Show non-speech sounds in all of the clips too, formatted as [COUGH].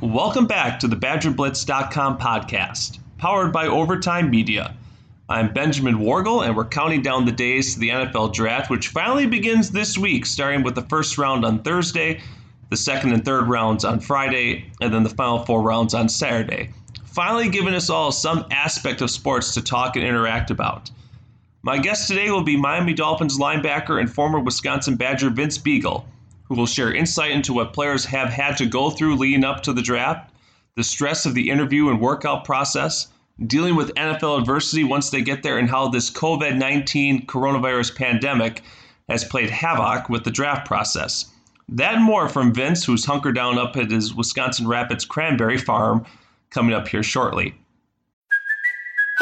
Welcome back to the BadgerBlitz.com podcast, powered by Overtime Media. I'm Benjamin Worgull, and we're counting down the days to the NFL draft, which finally begins this week, starting with the first round on Thursday, the second and third rounds on Friday, and then the final four rounds on Saturday. Finally, giving us all some aspect of sports to talk and interact about. My guest today will be Miami Dolphins linebacker and former Wisconsin Badger Vince Biegel, who will share insight into what players have had to go through leading up to the draft, the stress of the interview and workout process, dealing with NFL adversity once they get there, and how this COVID 19 coronavirus pandemic has played havoc with the draft process. That and more from Vince, who's hunkered down up at his Wisconsin Rapids cranberry farm, coming up here shortly.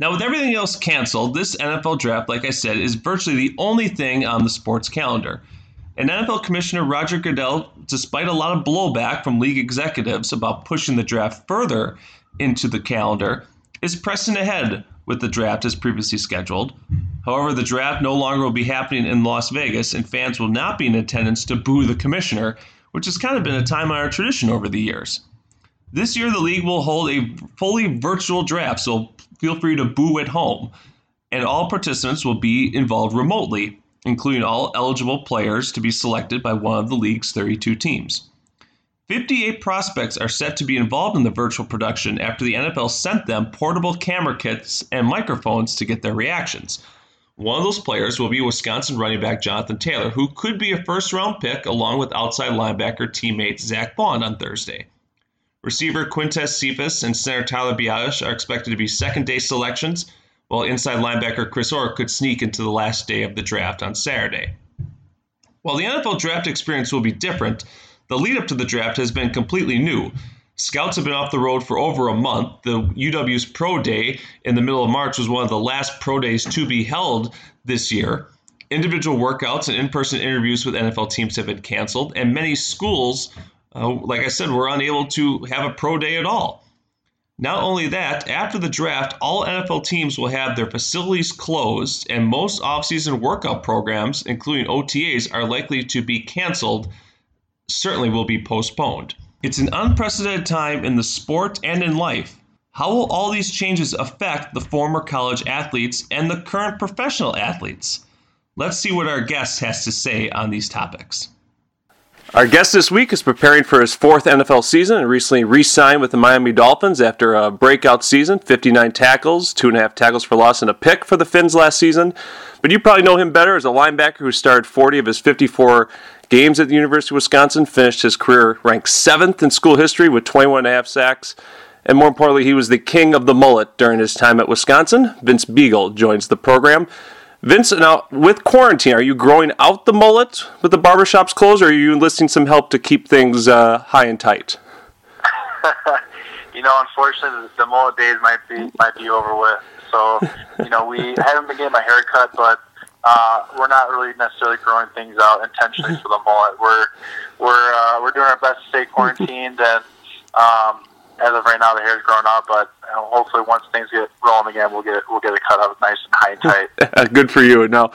Now, with everything else canceled, this NFL draft, like I said, is virtually the only thing on the sports calendar. And NFL Commissioner Roger Goodell, despite a lot of blowback from league executives about pushing the draft further into the calendar, is pressing ahead with the draft as previously scheduled. However, the draft no longer will be happening in Las Vegas, and fans will not be in attendance to boo the commissioner, which has kind of been a time honored tradition over the years. This year, the league will hold a fully virtual draft, so feel free to boo at home. And all participants will be involved remotely, including all eligible players to be selected by one of the league's 32 teams. 58 prospects are set to be involved in the virtual production after the NFL sent them portable camera kits and microphones to get their reactions. One of those players will be Wisconsin running back Jonathan Taylor, who could be a first round pick along with outside linebacker teammate Zach Baun on Thursday. Receiver Quintez Cephus and center Tyler Biadasz are expected to be second day selections, while inside linebacker Chris Orr could sneak into the last day of the draft on Saturday. While the NFL draft experience will be different, the lead up to the draft has been completely new. Scouts have been off the road for over a month. The UW's Pro Day in the middle of March was one of the last Pro Days to be held this year. Individual workouts and in person interviews with NFL teams have been canceled, and many schools uh, like I said, we're unable to have a pro day at all. Not only that, after the draft, all NFL teams will have their facilities closed, and most offseason workout programs, including OTAs, are likely to be canceled, certainly will be postponed. It's an unprecedented time in the sport and in life. How will all these changes affect the former college athletes and the current professional athletes? Let's see what our guest has to say on these topics. Our guest this week is preparing for his fourth NFL season and recently re signed with the Miami Dolphins after a breakout season 59 tackles, two and a half tackles for loss, and a pick for the Fins last season. But you probably know him better as a linebacker who started 40 of his 54 games at the University of Wisconsin, finished his career ranked seventh in school history with 21 and a half sacks. And more importantly, he was the king of the mullet during his time at Wisconsin. Vince Biegel joins the program. Vince, now with quarantine, are you growing out the mullet with the barbershops closed, or are you enlisting some help to keep things uh, high and tight? [LAUGHS] you know, unfortunately, the, mullet days might be might be over with. So, you know, we I [LAUGHS] haven't been getting my hair cut, but uh, we're not really necessarily growing things out intentionally for the mullet. We're we're uh, we're doing our best to stay quarantined, and um, as of right now, the hair's grown out, but hopefully once things get rolling again, we'll get it, we'll get it cut up nice and high and tight. [LAUGHS] Good for you. Now,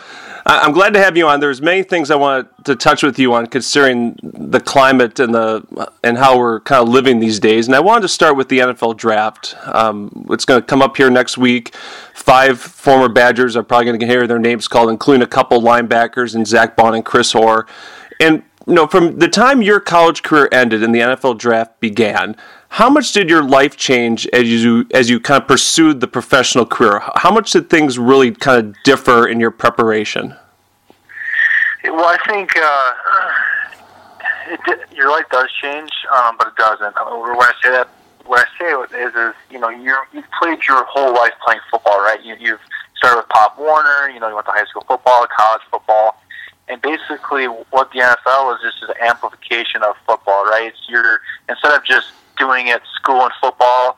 I'm glad to have you on. There's many things I want to touch with you on, considering the climate and the and how we're kind of living these days. And I wanted to start with the NFL draft. Um, it's going to come up here next week. Five former Badgers are probably going to hear their names called, including a couple linebackers and Zach Baun and Chris Orr. And know, from the time your college career ended and the NFL draft began, How much did your life change as you as you kind of pursued the professional career? How much did things really kind of differ in your preparation? Well, I think uh, it, your life does change, um, but it doesn't. When I say that, what I say is, is you know, you you've played your whole life playing football, right? You, you've started with Pop Warner. You know, you went to high school football, college football, and basically, what the NFL is just an amplification of football, right? It's your instead of just doing it school and football,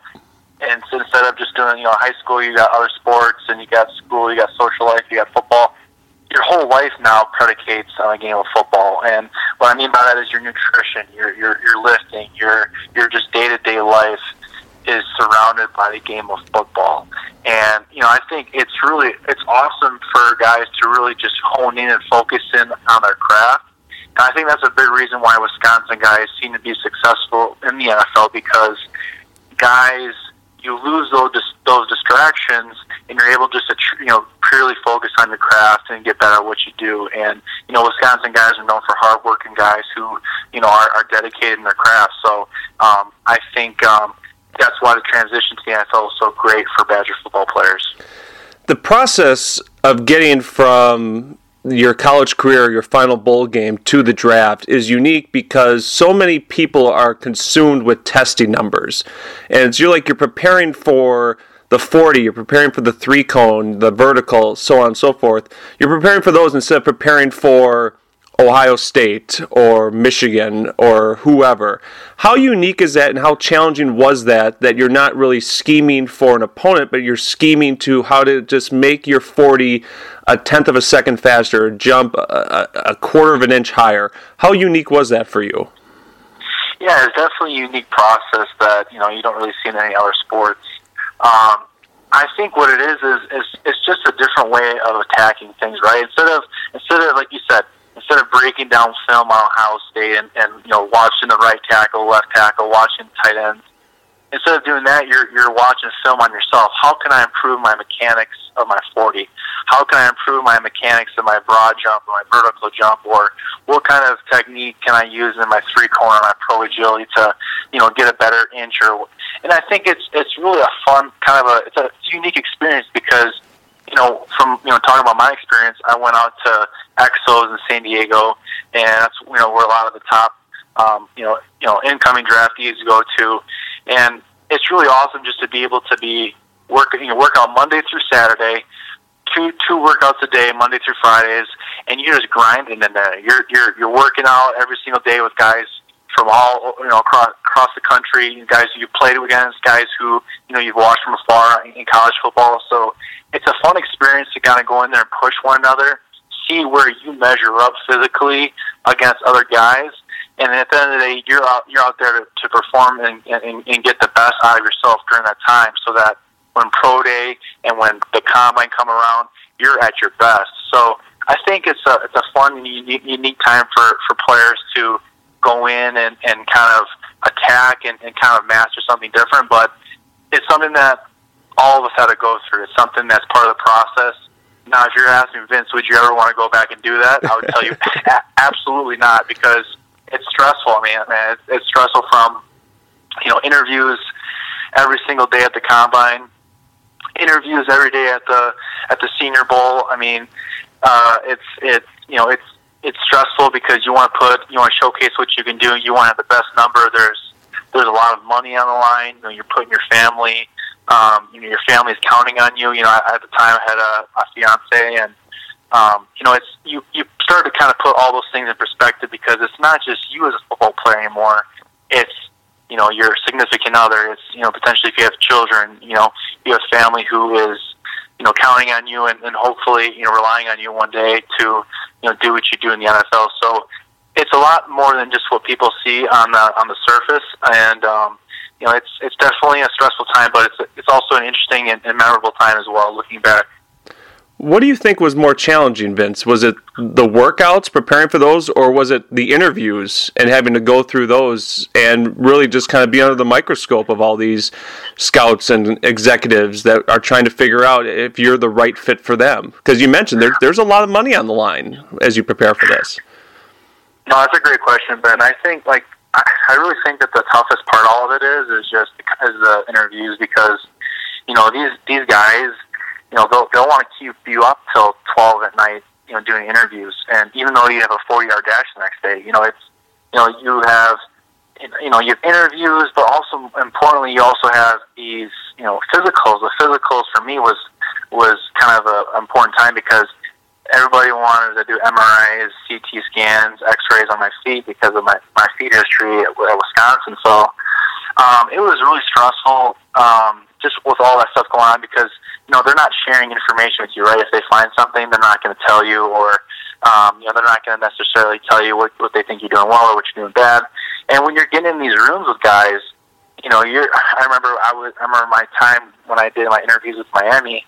and instead of just doing you know high school, you got other sports, and you got school, you got social life, you got football. Your whole life now predicates on a game of football, and what I mean by that is your nutrition, your your your lifting, your your just day to day life is surrounded by the game of football. And, you know, I think it's really, it's awesome for guys to really just hone in and focus in on their craft. And I think that's a big reason why Wisconsin guys seem to be successful in the NFL because guys, you lose those those distractions, and you're able just to you know purely focus on your craft and get better at what you do. And you know, Wisconsin guys are known for hardworking guys who you know are, are dedicated in their craft. So um, I think um, that's why the transition to the NFL is so great for Badger football players. The process of getting from your college career, your final bowl game to the draft is unique because so many people are consumed with testing numbers. And it's you're like you're preparing for the 40, you're preparing for the three cone, the vertical, so on and so forth. You're preparing for those instead of preparing for Ohio State or Michigan or whoever. How unique is that and how challenging was that that you're not really scheming for an opponent, but you're scheming to how to just make your 40 a tenth of a second faster, jump a, a quarter of an inch higher? How unique was that for you? Yeah, it's definitely a unique process that you know you don't really see in any other sports. Um, I think what it is is is it's just a different way of attacking things, right? Instead of instead of like you said, instead of breaking down film on Ohio State and, and you know watching the right tackle, left tackle, watching tight ends, instead of doing that, you're you're watching film on yourself. How can I improve my mechanics of my 40? How can I improve my mechanics of my broad jump or my vertical jump? Or what kind of technique can I use in my three cone, my pro agility to you know get a better inch? Or and I think it's it's really a fun kind of a it's a unique experience because you know, from you know talking about my experience, I went out to Exos in San Diego, and that's you know where a lot of the top um, you know you know incoming draftees go to, and it's really awesome just to be able to be working you know work out Monday through Saturday, two two workouts a day, Monday through Fridays, and you're just grinding in there. You're you're you're working out every single day with guys from all you know across across the country, guys you played against, guys who you know you've watched from afar in college football. So it's a fun experience to kind of go in there and push one another, see where you measure up physically against other guys, and at the end of the day, you're out you're out there to, to perform and, and and get the best out of yourself during that time, so that when pro day and when the combine come around, you're at your best. So I think it's a it's a fun and unique, unique time for for players to go in and and kind of attack and, and kind of master something different, but it's something that all of us had to go through. It's something that's part of the process. Now, if you're asking Vince, would you ever want to go back and do that? I would tell you, [LAUGHS] absolutely not, because it's stressful. I mean, man, it's, it's stressful from you know interviews every single day at the combine, interviews every day at the at the Senior Bowl. I mean, uh, it's it's you know it's it's stressful because you want to put you want to showcase what you can do. You want to have the best number. There's there's a lot of money on the line. You know, you're putting your family um, you know, your family's counting on you. You know, at the time I had a, a fiance, and um, you know, it's you you start to kind of put all those things in perspective because it's not just you as a football player anymore. It's you know your significant other. It's you know potentially if you have children, you know, you have family who is you know counting on you and, and hopefully you know relying on you one day to you know do what you do in the NFL. So it's a lot more than just what people see on the on the surface, and um, you know, it's it's definitely a stressful time, but it's it's also an interesting and, and memorable time as well. Looking back. What do you think was more challenging, Vince? Was it the workouts, preparing for those, or was it the interviews and having to go through those and really just kind of be under the microscope of all these scouts and executives that are trying to figure out if you're the right fit for them? Because you mentioned there, there's a lot of money on the line as you prepare for this. No, that's a great question, Ben. I think like I, I really think that the toughest part of all of it is is just is the interviews because you know these these guys you know they'll they'll want to keep you up till twelve at night you know doing interviews and even though you have a four yard dash the next day you know it's you know you have you know you have interviews but also importantly you also have these you know physicals the physicals for me was was kind of a important time because everybody wanted to do MRIs, CT scans, X-rays on my feet because of my my feet history at, at Wisconsin. So um, it was really stressful, um, just with all that stuff going on because you know they're not sharing information with you, right? If they find something, they're not going to tell you, or um, you know they're not going to necessarily tell you what what they think you're doing well or what you're doing bad. And when you're getting in these rooms with guys, you know, you're. I remember I was. I remember my time when I did my interviews with Miami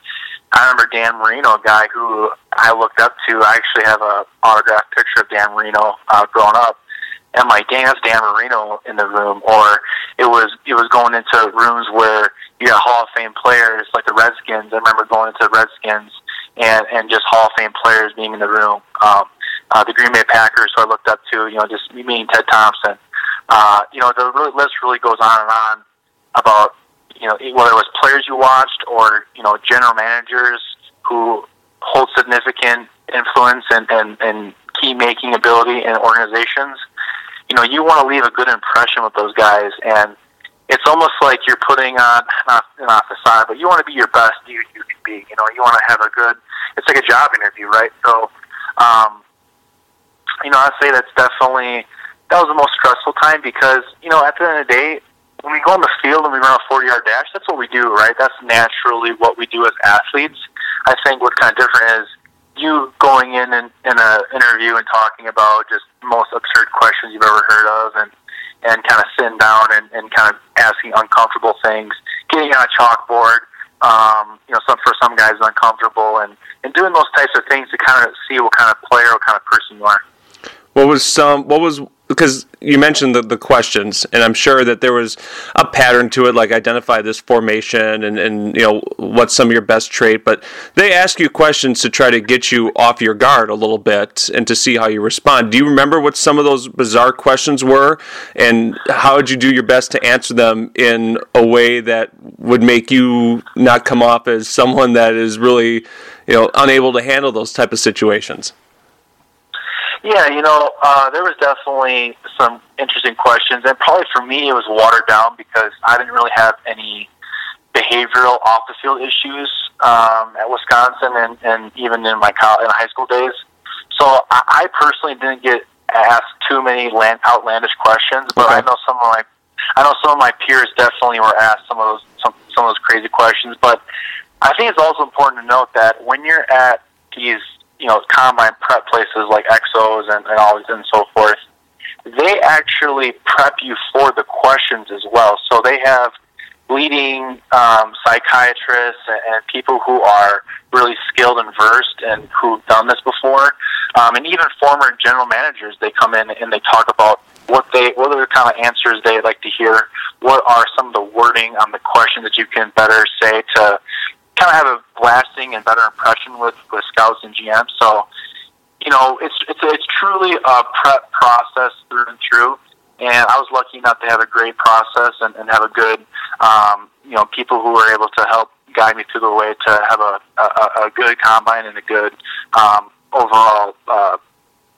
I remember Dan Marino, a guy who I looked up to. I actually have a autographed picture of Dan Marino uh, growing up. I'm like, dang, Dan Marino in the room. Or it was it was going into rooms where you got Hall of Fame players like the Redskins. I remember going into the Redskins and and just Hall of Fame players being in the room. Um, uh, the Green Bay Packers, who I looked up to, you know, just meeting Ted Thompson. Uh, you know, the list really goes on and on about you know, whether it was players you watched or you know general managers who hold significant influence and and, and key making ability in organizations, you know, you want to leave a good impression with those guys, and it's almost like you're putting on not not facade, but you want to be your best you you can be. You know, you want to have a good. It's like a job interview, right? So, um, you know, I'd say that's definitely that was the most stressful time because you know at the end of the day when we go on the field and we run a 40 yard dash, that's what we do, right? That's naturally what we do as athletes. I think what's kind of different is you going in and in an interview and talking about just most absurd questions you've ever heard of and and kind of sitting down and, and kind of asking uncomfortable things, getting on a chalkboard, um, you know, some for some guys uncomfortable and, and doing those types of things to kind of see what kind of player, what kind of person you are. What was some? What was because you mentioned the, the questions, and I'm sure that there was a pattern to it, like identify this formation and, and you know what's some of your best trait. But they ask you questions to try to get you off your guard a little bit and to see how you respond. Do you remember what some of those bizarre questions were, and how did you do your best to answer them in a way that would make you not come off as someone that is really you know unable to handle those type of situations? Yeah, you know, uh, there was definitely some interesting questions, and probably for me it was watered down because I didn't really have any behavioral off the field issues um, at Wisconsin and, and even in my college, in high school days. So I, I personally didn't get asked too many land, outlandish questions, but okay. I know some of my I know some of my peers definitely were asked some of those some, some of those crazy questions. But I think it's also important to note that when you're at these you know, combine prep places like Exos and, and all these and so forth, they actually prep you for the questions as well. So they have leading um, psychiatrists and, and people who are really skilled and versed and who've done this before, um, and even former general managers. They come in and they talk about what they what are the kind of answers they like to hear. What are some of the wording on the questions that you can better say to kind of have a lasting and better impression with with scouts and GMs. So, you know, it's it's it's truly a prep process through and through. And I was lucky enough to have a great process and, and have a good, um, you know, people who were able to help guide me through the way to have a a, a good combine and a good um, overall uh,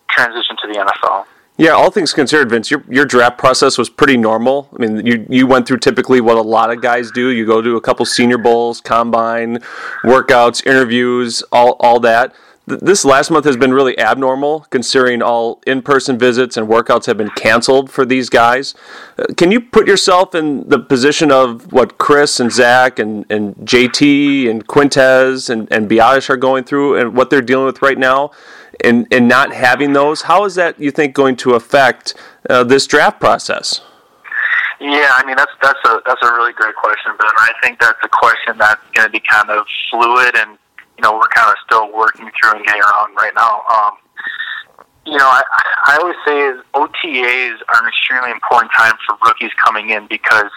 transition to the NFL. Yeah, all things considered, Vince, your your draft process was pretty normal. I mean, you you went through typically what a lot of guys do. You go to a couple Senior Bowls, combine, workouts, interviews, all all that. This last month has been really abnormal, considering all in-person visits and workouts have been canceled for these guys. Uh, can you put yourself in the position of what Chris and Zach and, and JT and Quintez and, and Biadasz are going through and what they're dealing with right now? And and not having those, how is that you think going to affect uh, this draft process? Yeah, I mean that's that's a that's a really great question, Ben. I think that's a question that's going to be kind of fluid, and you know we're kind of still working through and getting around right now. Um, you know, I, I always say is OTAs are an extremely important time for rookies coming in because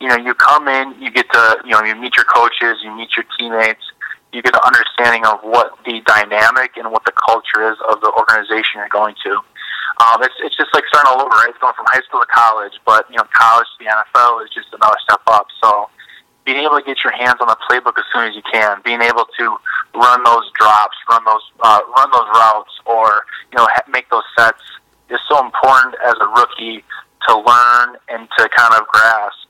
you know you come in, you get to you know you meet your coaches, you meet your teammates, you get an understanding of what the dynamic and what the culture is of the organization you're going to. um, it's it's just like starting all over, right? It's going from high school to college, but you know, college to the NFL is just another step up. So being able to get your hands on the playbook as soon as you can, being able to run those drops, run those uh, run those routes, or you know, ha- make those sets is so important as a rookie to learn and to kind of grasp.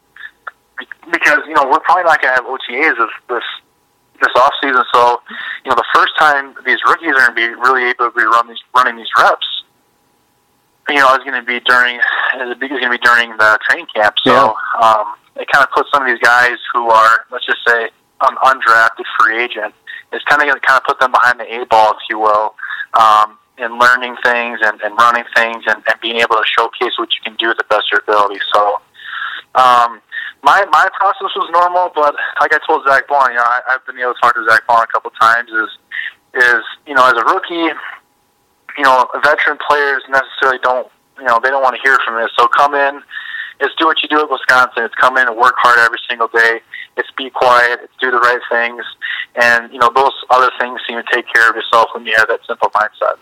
Because you know we're probably not going to have OTAs this this this off season, so you know the first time these rookies are going to be really able to be run these, running these reps you know, is going to be during is going to be during the training camp. So yeah. um, it kind of puts some of these guys who are, let's just say, an undrafted free agent. It's kind of going to kind of put them behind the eight ball, if you will, um, in learning things and, and running things and, and being able to showcase what you can do with the best of your ability. So. Um, my my process was normal, but like I told Zach Baun, you know, I, I've been able to talk to Zach Baun a couple times. Is is you know, as a rookie, you know, veteran players necessarily don't, you know, they don't want to hear from this. So come in, it's do what you do at Wisconsin. It's come in and work hard every single day. It's be quiet. It's do the right things, and you know those other things seem to take care of yourself when you have that simple mindset.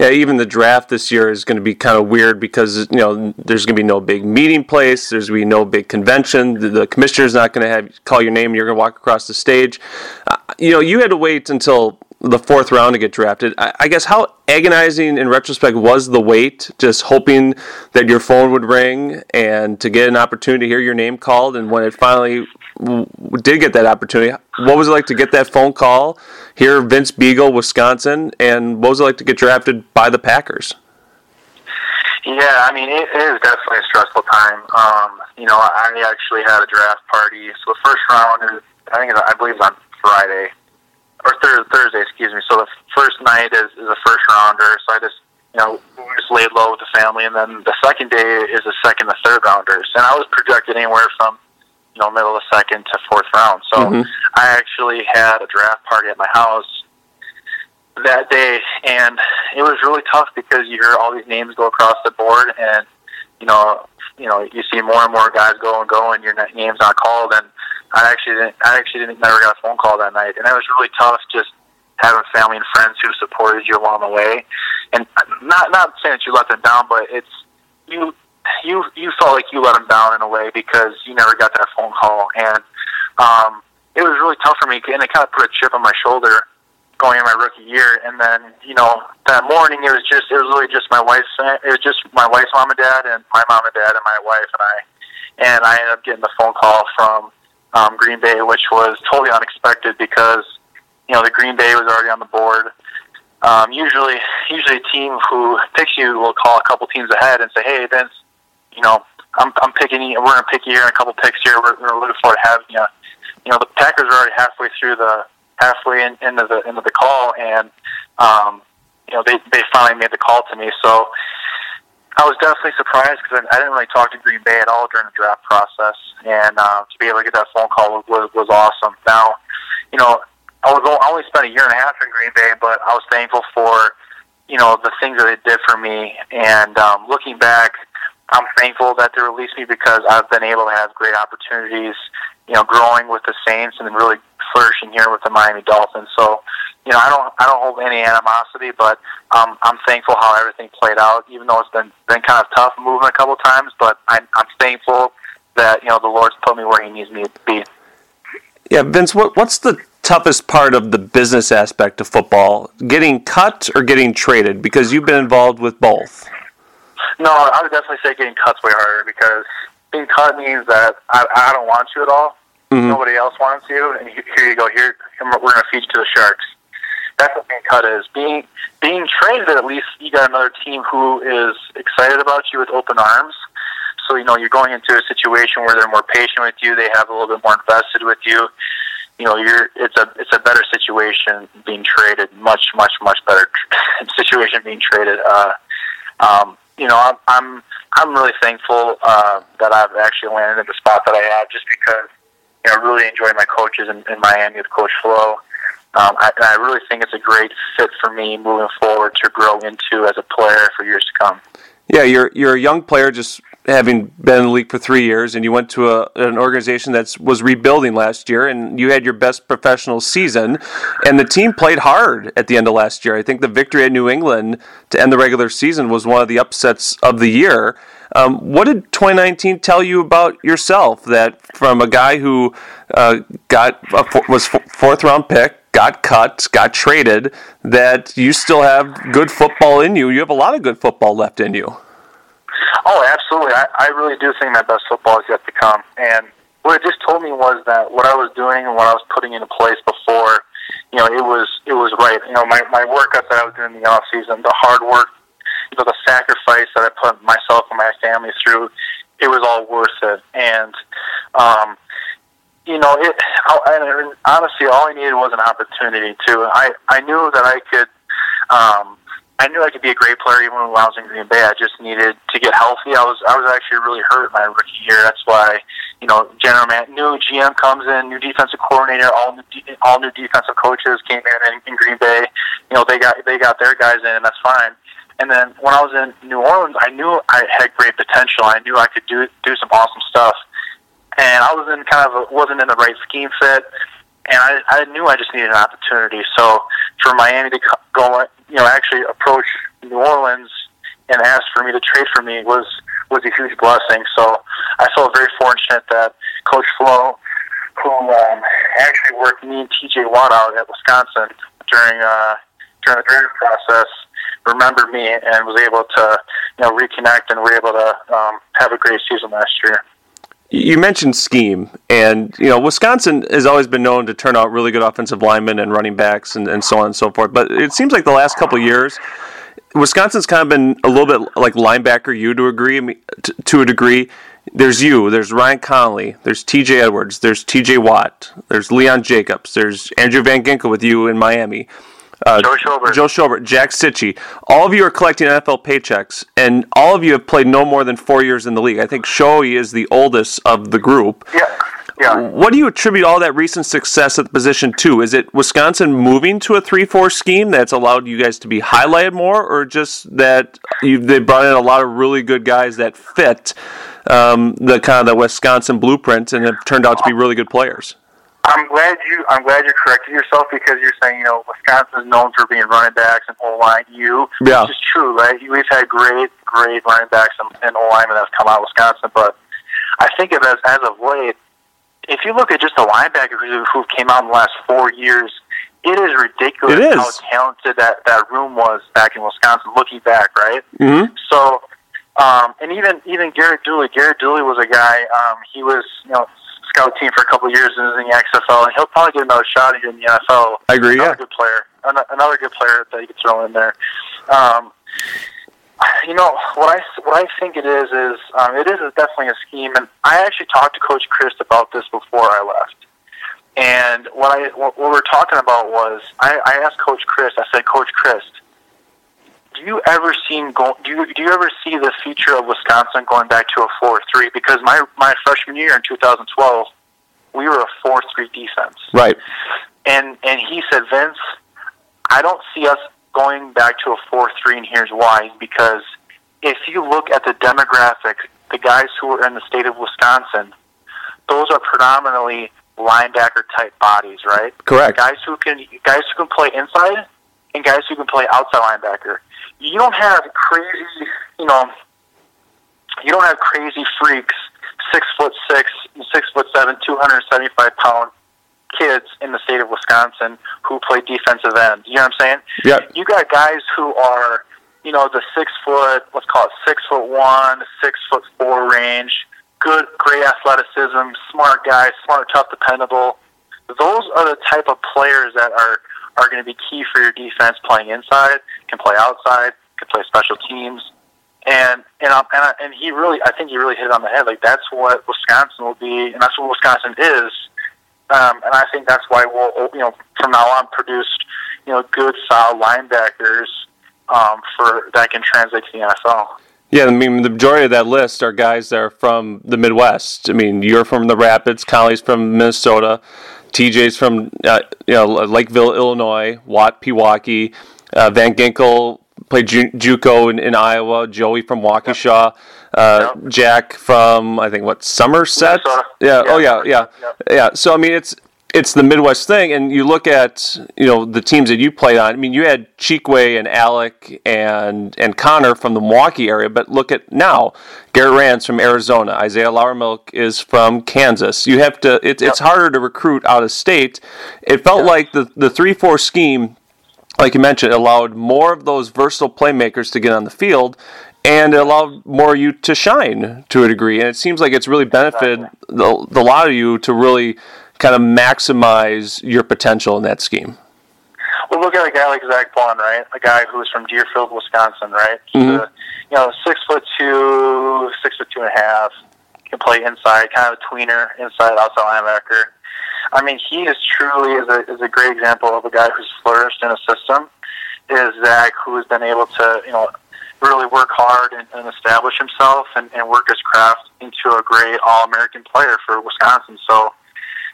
Yeah, even the draft this year is going to be kind of weird because you know there's going to be no big meeting place. There's going to be no big convention. The, the commissioner's not going to have call your name. and You're going to walk across the stage. Uh, you know, you had to wait until the fourth round to get drafted. I, I, guess how agonizing in retrospect was the wait, just hoping that your phone would ring and to get an opportunity to hear your name called. And when it finally w- did get that opportunity, what was it like to get that phone call, hear Vince Biegel, Wisconsin, and what was it like to get drafted by the Packers? Yeah, I mean, it, it is definitely a stressful time. Um, you know, I actually had a draft party. So the first round is, I think, I believe it's on Friday or Thursday, excuse me. So the first night is, is a first rounder. So I just, you know, just laid low with the family, and then the second day is the second and third rounders. And I was projected anywhere from, you know, middle of the second to fourth round. So mm-hmm. I actually had a draft party at my house that day, and it was really tough because you hear all these names go across the board, and you know, you know, you see more and more guys go and go, and your name's not called, and I actually didn't. I actually didn't never got a phone call that night, and it was really tough. Just having family and friends who supported you along the way, and not not saying that you let them down, but it's you you you felt like you let them down in a way because you never got that phone call, and um, it was really tough for me, and it kind of put a chip on my shoulder going in my rookie year. And then you know that morning it was just it was really just my wife's it was just my wife's mom and dad and my mom and dad and my wife and I, and I ended up getting the phone call from um, Green Bay, which was totally unexpected because you know the Green Bay was already on the board. Um, usually, usually a team who picks you will call a couple teams ahead and say, "Hey, Vince, you know, I'm I'm picking. We're gonna pick here and a couple picks here. We're, we're looking forward to having you." You know, the Packers are already halfway through the halfway in, into the into the call, and um, you know they they finally made the call to me. So I was definitely surprised because I didn't really talk to Green Bay at all during the draft process, and uh, to be able to get that phone call was was awesome. Now, you know, I was I only spent a year and a half in Green Bay, but I was thankful for you know the things that it did for me. And um, looking back, I'm thankful that they released me because I've been able to have great opportunities. You know, growing with the Saints and really flourishing here with the Miami Dolphins. So you know, I don't I don't hold any animosity, but um, I'm thankful how everything played out. Even though it's been been kind of tough moving a couple times, but I'm I'm thankful that you know the Lord's put me where He needs me to be. Yeah, Vince, what what's the toughest part of the business aspect of football? Getting cut or getting traded? Because you've been involved with both. No, I would definitely say getting cut's way harder because being cut means that I, I don't want you at all. Mm-hmm. Nobody else wants you, and here you go. Here, we're going to feed you to the sharks that's what being cut is. Being being traded, at least you got another team who is excited about you with open arms. So you know you're going into a situation where they're more patient with you. They have a little bit more invested with you. You know, you're it's a it's a better situation being traded. Much much much better [LAUGHS] situation being traded. Uh, um, you know, I'm I'm I'm really thankful uh, that I've actually landed in the spot that I have, just because you know I really enjoy my coaches in, in Miami with Coach Flo um, I, I really think it's a great fit for me moving forward to grow into as a player for years to come. Yeah, you're you're a young player, just having been in the league for three years, and you went to a, an organization that was rebuilding last year, and you had your best professional season, and the team played hard at the end of last year. I think the victory at New England to end the regular season was one of the upsets of the year. Um, what did 2019 tell you about yourself? That from a guy who uh, got a, was fourth round pick, got cut, got traded, that you still have good football in you. You have a lot of good football left in you. Oh, absolutely. I, I really do think my best football is yet to come. And what it just told me was that what I was doing and what I was putting into place before, you know, it was it was right. You know, my my workouts that I was doing in the off season, the hard work, you know, the sacrifice that I put myself and my family through, it was all worth it. And um, you know, it. I, honestly, all I needed was an opportunity to. I I knew that I could. Um, I knew I could be a great player even when I was in Green Bay. I just needed to get healthy. I was I was actually really hurt my rookie year. That's why you know general man, new GM comes in, new defensive coordinator, all new all new defensive coaches came in, in in Green Bay. You know they got they got their guys in, and that's fine. And then when I was in New Orleans, I knew I had great potential. I knew I could do do some awesome stuff. And I was in kind of a, wasn't in the right scheme fit, and I, I knew I just needed an opportunity. So for Miami to go you know, actually approach New Orleans and ask for me to trade for me was was a huge blessing. So I felt very fortunate that Coach Flo, who um, actually worked me and TJ Watt out at Wisconsin during uh, during the draft process, remembered me and was able to you know reconnect and were able to um, have a great season last year. You mentioned scheme, and you know Wisconsin has always been known to turn out really good offensive linemen and running backs and, and so on and so forth. But it seems like the last couple years, Wisconsin's kind of been a little bit like linebacker you to agree to, a degree. There's you, there's Ryan Connelly, there's T.J. Edwards, there's T.J. Watt, there's Leon Jacobs, there's Andrew Van Ginkel with you in Miami uh, Joe Schobert, Joe Schobert, Jack Cichy. All of you are collecting NFL paychecks, and all of you have played no more than four years in the league. I think Shoei is the oldest of the group. Yeah. Yeah. What do you attribute all that recent success at the position to? Is it Wisconsin moving to a three-four scheme that's allowed you guys to be highlighted more, or just that you they brought in a lot of really good guys that fit um, the kind of the Wisconsin blueprint and have turned out to be really good players? I'm glad you. I'm glad you corrected yourself because you're saying you know Wisconsin is known for being running backs and O line. You, yeah. which is true, right? We've had great, great running backs and, O linemen that have come out of Wisconsin, but I think of as as of late, if you look at just the linebackers who, who came out in the last four years, it is ridiculous it is. how talented that that room was back in Wisconsin. Looking back, right? Mm-hmm. So. Um, and even even Garrett Dooley, Garrett Dooley was a guy. Um, he was you know scout team for a couple of years in the XFL, and he'll probably get another shot here in the NFL. I agree. Another yeah. good player, another good player that you could throw in there. Um, you know what I what I think it is is um, it is definitely a scheme, and I actually talked to Coach Chryst about this before I left. And what I what we were talking about was I, I asked Coach Chryst. I said, Coach Chryst, do you ever seen go, do you do you ever see the future of Wisconsin going back to a four three? Because my my freshman year in 2012, we were a four three defense. Right. And and he said, Vince, I don't see us going back to a four three, and here's why. Because if you look at the demographic, the guys who are in the state of Wisconsin, those are predominantly linebacker type bodies, right? Correct. Guys who can guys who can play inside and guys who can play outside linebacker you don't have crazy, you know, you don't have crazy freaks, six foot six, six foot seven, two hundred seventy five pound kids in the state of Wisconsin who play defensive ends. You know what I'm saying? Yeah. You got guys who are, you know, the six foot, let's call it six foot one, six foot four range, good, great athleticism, smart guys, smart, tough, dependable. Those are the type of players that are are going to be key for your defense playing inside, can play outside, can play special teams. And and and, and he really, I think he really hit it on the head. Like that's what Wisconsin will be, and that's what Wisconsin is. Um, and I think that's why we'll, you know, from now on, produce, you know, good, solid linebackers um, for that can translate to the NFL. Yeah, I mean, the majority of that list are guys that are from the Midwest. I mean, you're from the Rapids, Connelly's from Minnesota. TJ's from uh, you know Lake Villa, Illinois. Watt, Pewaukee. Uh, Van Ginkel played Ju- JUCO in, in, Iowa. Joey from Waukesha. Uh, yep. Jack from I think what Somerset. Yeah. yeah. Oh yeah. Yeah. Yeah. So I mean, it's it's the Midwest thing, and you look at you know the teams that you played on. I mean, you had Chikwe and Alec and and Connor from the Milwaukee area, but look at now Garrett Rand from Arizona, Isaiah Loudermilk is from Kansas. You have to. It. It's harder to recruit out of state. It felt like the the three four scheme, like you mentioned, allowed more of those versatile playmakers to get on the field. And it allowed more of you to shine to a degree, and it seems like it's really benefited the, the lot of you to really kind of maximize your potential in that scheme? Well, look at a guy like Zach Baun, right? A guy who's from Deerfield, Wisconsin, right? Mm-hmm. you know, six foot two, six foot two and a half, can play inside, kind of a tweener, inside, outside linebacker. I mean, he is truly is a is a great example of a guy who's flourished in a system. Is Zach who has been able to you know really work hard and, and establish himself and, and work his craft into a great All American player for Wisconsin. So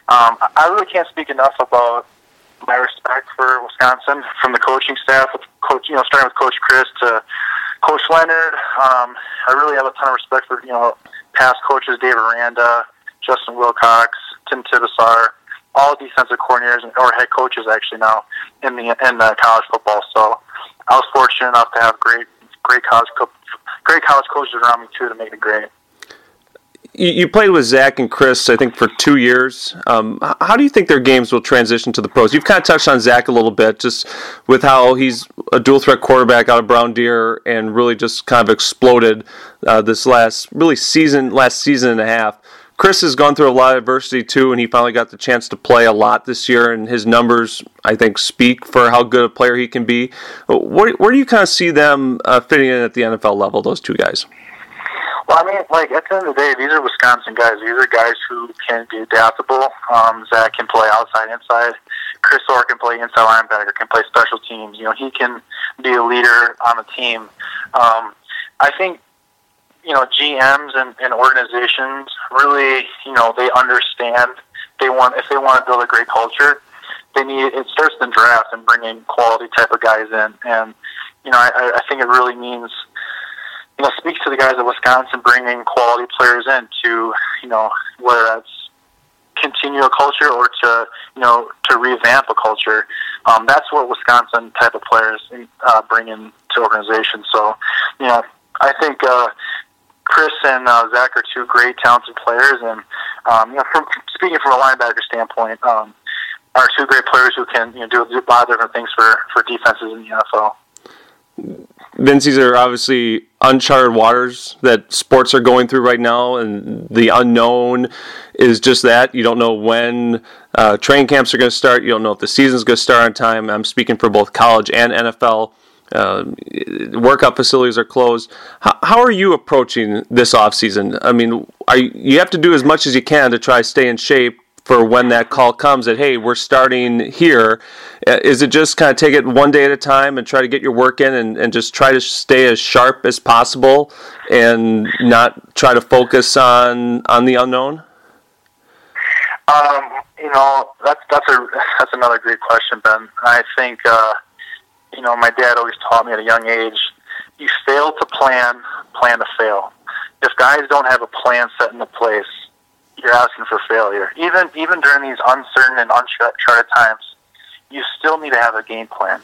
um, I really can't speak enough about my respect for Wisconsin from the coaching staff, coach, you know, starting with Coach Chryst to Coach Leonhard. Um, I really have a ton of respect for you know past coaches, Dave Aranda, Justin Wilcox, Tim Tibesar, all defensive coordinators or head coaches actually now in the in the college football. So I was fortunate enough to have great great college co- great college coaches around me too to make it great you played with Zach and Chris, I think, for two years. Um, how do you think their games will transition to the pros? You've kind of touched on Zach a little bit, just with how he's a dual threat quarterback out of Brown Deer and really just kind of exploded uh, this last really season, last season and a half. Chris has gone through a lot of adversity too, and he finally got the chance to play a lot this year. And his numbers, I think, speak for how good a player he can be. Where, where do you kind of see them uh, fitting in at the NFL level? Those two guys. Well, I mean, like at the end of the day, these are Wisconsin guys. These are guys who can be adaptable. Um, Zach can play outside, inside. Chris Orr can play inside linebacker, can play special teams. You know, he can be a leader on the team. Um, I think you know GMs and, and organizations really, you know, they understand they want if they want to build a great culture, they need it starts in draft and bringing quality type of guys in, and you know, I, I think it really means you know, speaks to the guys at Wisconsin bringing quality players in to, you know, whether that's continue a culture or to, you know, to revamp a culture. Um, that's what Wisconsin type of players uh, bring in to organizations. So, you know, I think uh, Chris and uh, Zach are two great, talented players, and um, you know, from speaking from a linebacker standpoint, um, are two great players who can you know do, a lot of different things for for defenses in the NFL. Vince, these are obviously uncharted waters that sports are going through right now, and the unknown is just that. You don't know when uh, camps are going to start. You don't know if the season's going to start on time. I'm speaking for both college and NFL. Uh, workout facilities are closed. How, how are you approaching this off season? I mean, you, you have to do as much as you can to try to stay in shape for when that call comes that hey we're starting here. Uh, it just kind of take it one day at a time and try to get your work in and, and just try to stay as sharp as possible and not try to focus on on the unknown? Um, you know that's that's a that's another great question ben. I think uh, you know my dad always taught me at a young age you fail to plan plan to fail. If guys don't have a plan set into place you're asking for failure. Even even during these uncertain and uncharted times, you still need to have a game plan.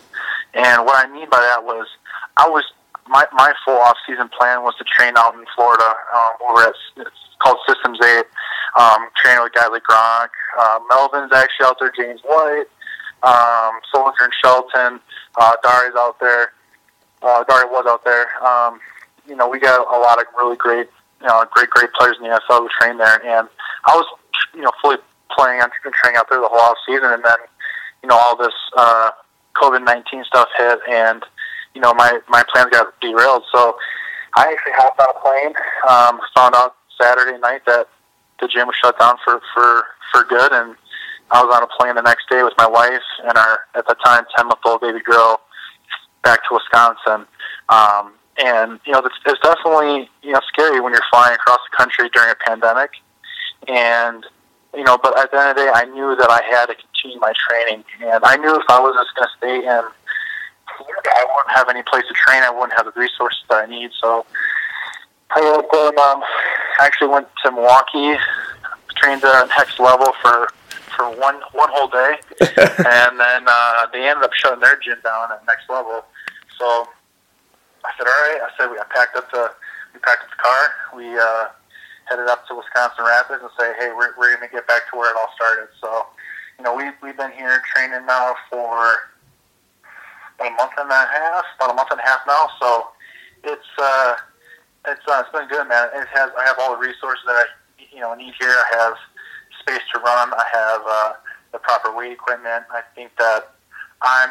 And what I mean by that was, I was my my full off season plan was to train out in Florida um, over at it's called Systems Eight, um, training with guys like Gronk, uh, Melvin's actually out there, James White, um, Soldier and Shelton, uh, Dari's out there. Uh, Dari was out there. Um, you know, we got a lot of really great, you know, great great players in the NFL who train there, and I was, you know, fully playing and training out there the whole off season, and then, you know, all this uh, COVID nineteen stuff hit, and you know, my my plans got derailed. So I actually hopped on a plane. Um, found out Saturday night that the gym was shut down for for for good, and I was on a plane the next day with my wife and our at the time ten month old baby girl back to Wisconsin. Um, and you know, it's, it's definitely you know scary when you're flying across the country during a pandemic and you know, but at the end of the day, I knew that I had to continue my training, and I knew if I was just going to stay in I wouldn't have any place to train. I wouldn't have the resources that I need. So I going, um, actually went to Milwaukee, trained there at next level for for one one whole day, [LAUGHS] and then uh, they ended up shutting their gym down at next level. So I said, all right. I said we I packed up the we packed up the car. We uh, headed up to Wisconsin Rapids and say, hey, we're we're going to get back to where it all started. So you know we we've been here training now for about a month and a half, about a month and a half now. So it's uh, it's uh, it's been good, man. It has I have all the resources that I you know need here. I have space to run. I have uh, the proper weight equipment. I think that I'm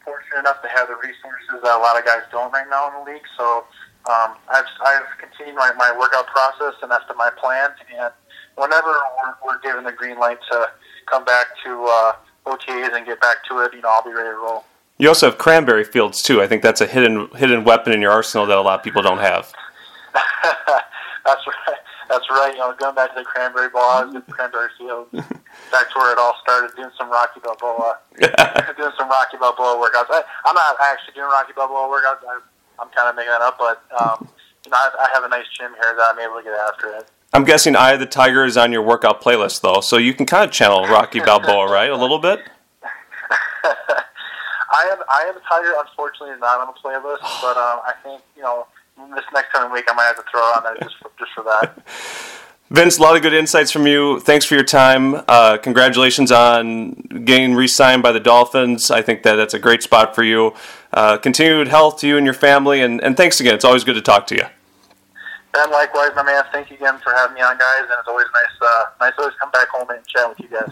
fortunate enough to have the resources that a lot of guys don't right now in the league. So um, I've, I've continued my, my workout process, and that's been my plan. And whenever we're, we're given the green light to come back to uh, OTAs and get back to it, you know, I'll be ready to roll. You also have cranberry fields too. I think that's a hidden hidden weapon in your arsenal that a lot of people don't have. [LAUGHS] that's right. That's right. You know, going back to the cranberry ball, the cranberry fields. [LAUGHS] That's where it all started. Doing some Rocky Balboa, [LAUGHS] doing some Rocky Balboa workouts. I, I'm not actually doing Rocky Balboa workouts. I, I'm kind of making that up, but um, you know, I, I have a nice gym here that I'm able to get after it. I'm guessing Eye of the Tiger is on your workout playlist though, so you can kind of channel Rocky Balboa, [LAUGHS] right? A little bit. I have Eye of the Tiger. Unfortunately, is not on the playlist, [SIGHS] but um, I think you know this next coming week I might have to throw it on there just for, just for that. [LAUGHS] Vince, a lot of good insights from you. Thanks for your time. Uh, congratulations on getting re-signed by the Dolphins. I think that that's a great spot for you. Uh, continued health to you and your family, and, and thanks again. It's always good to talk to you. And likewise, my man. Thank you again for having me on, guys. And it's always nice, uh, nice to always come back home and chat with you guys.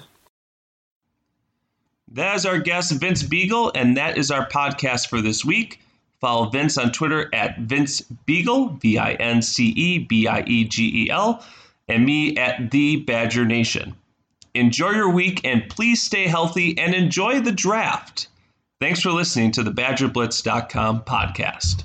That is our guest, Vince Biegel, and that is our podcast for this week. Follow Vince on Twitter at Vince Biegel, V I N C E B I E G E L, and me at The Badger Nation. Enjoy your week and please stay healthy and enjoy the draft. Thanks for listening to the BadgerBlitz.com podcast.